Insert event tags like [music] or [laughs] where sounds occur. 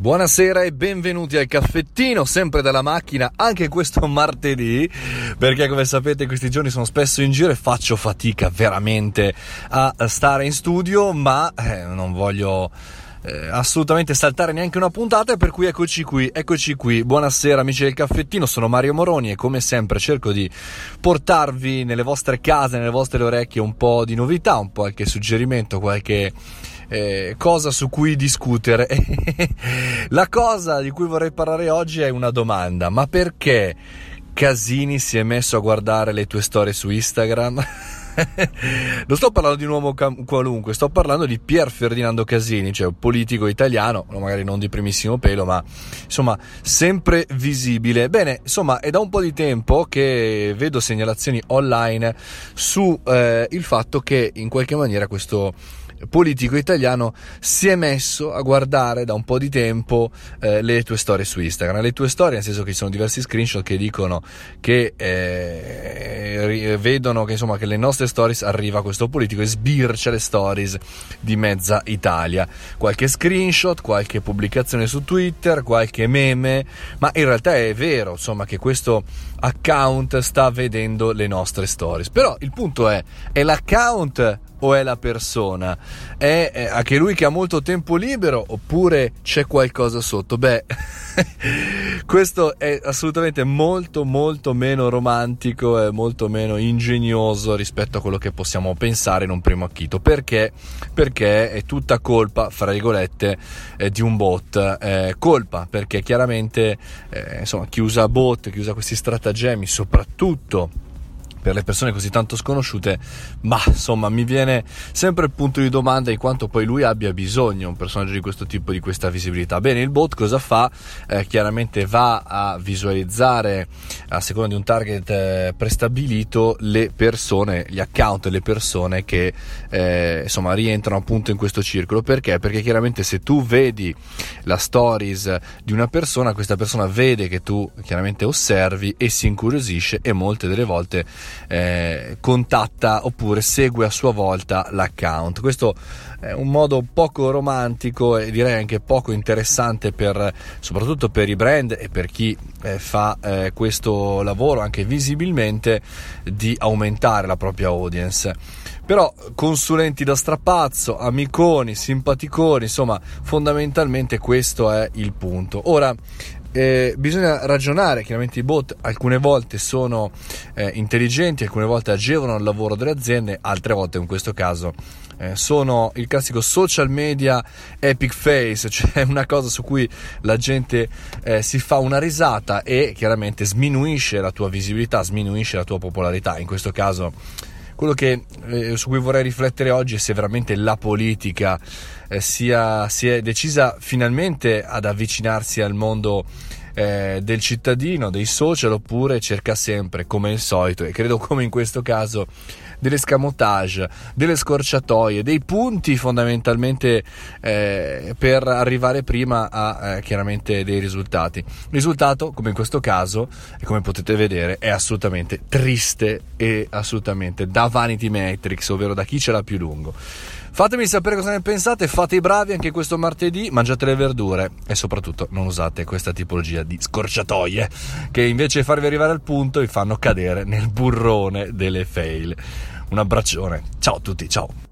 Buonasera e benvenuti al caffettino, sempre dalla macchina, anche questo martedì, perché come sapete questi giorni sono spesso in giro e faccio fatica veramente a stare in studio, ma eh, non voglio eh, assolutamente saltare neanche una puntata, per cui eccoci qui, eccoci qui. Buonasera amici del caffettino, sono Mario Moroni e come sempre cerco di portarvi nelle vostre case, nelle vostre orecchie un po' di novità, un po' qualche suggerimento, qualche eh, cosa su cui discutere. [laughs] La cosa di cui vorrei parlare oggi è una domanda, ma perché Casini si è messo a guardare le tue storie su Instagram? [laughs] non sto parlando di un uomo qualunque, sto parlando di Pier Ferdinando Casini, cioè un politico italiano, magari non di primissimo pelo, ma insomma sempre visibile. Bene, insomma, è da un po' di tempo che vedo segnalazioni online su eh, fatto che in qualche maniera questo politico italiano si è messo a guardare da un po' di tempo eh, le tue storie su Instagram. Le tue storie, nel senso che ci sono diversi screenshot che dicono che eh, vedono che, insomma, che le nostre stories arriva questo politico e sbircia le stories di mezza Italia. Qualche screenshot, qualche pubblicazione su Twitter, qualche meme, ma in realtà è vero, insomma, che questo account sta vedendo le nostre stories. Però il punto è, è l'account o è la persona? È, anche lui che ha molto tempo libero oppure c'è qualcosa sotto? Beh, [laughs] questo è assolutamente molto molto meno romantico e molto meno ingegnoso rispetto a quello che possiamo pensare in un primo acchito. Perché? Perché è tutta colpa, fra virgolette, eh, di un bot. Eh, colpa perché chiaramente eh, insomma, chi usa bot, chi usa questi stratagemmi, soprattutto per le persone così tanto sconosciute, ma insomma mi viene sempre il punto di domanda di quanto poi lui abbia bisogno, un personaggio di questo tipo, di questa visibilità. Bene, il bot cosa fa? Eh, chiaramente va a visualizzare a seconda di un target eh, prestabilito le persone, gli account le persone che eh, insomma rientrano appunto in questo circolo. Perché? Perché chiaramente se tu vedi la stories di una persona, questa persona vede che tu chiaramente osservi e si incuriosisce e molte delle volte eh, contatta oppure segue a sua volta l'account. Questo è un modo poco romantico e direi anche poco interessante per, soprattutto per i brand e per chi eh, fa eh, questo lavoro anche visibilmente di aumentare la propria audience. Però consulenti da strapazzo, amiconi, simpaticoni, insomma, fondamentalmente questo è il punto. Ora, eh, bisogna ragionare, chiaramente i bot alcune volte sono eh, intelligenti, alcune volte agevolano il lavoro delle aziende, altre volte in questo caso eh, sono il classico social media epic face, [laughs] cioè una cosa su cui la gente eh, si fa una risata e chiaramente sminuisce la tua visibilità, sminuisce la tua popolarità, in questo caso quello che, eh, su cui vorrei riflettere oggi è se veramente la politica eh, sia, si è decisa finalmente ad avvicinarsi al mondo eh, del cittadino, dei social, oppure cerca sempre, come il solito, e credo come in questo caso, delle scamotage, delle scorciatoie, dei punti fondamentalmente eh, per arrivare prima a eh, chiaramente dei risultati. Risultato, come in questo caso, e come potete vedere, è assolutamente triste e assolutamente da Vanity Matrix, ovvero da chi ce l'ha più lungo. Fatemi sapere cosa ne pensate, fate i bravi anche questo martedì, mangiate le verdure e soprattutto non usate questa tipologia di scorciatoie che invece di farvi arrivare al punto vi fanno cadere nel burrone delle fail. Un abbraccione, ciao a tutti, ciao!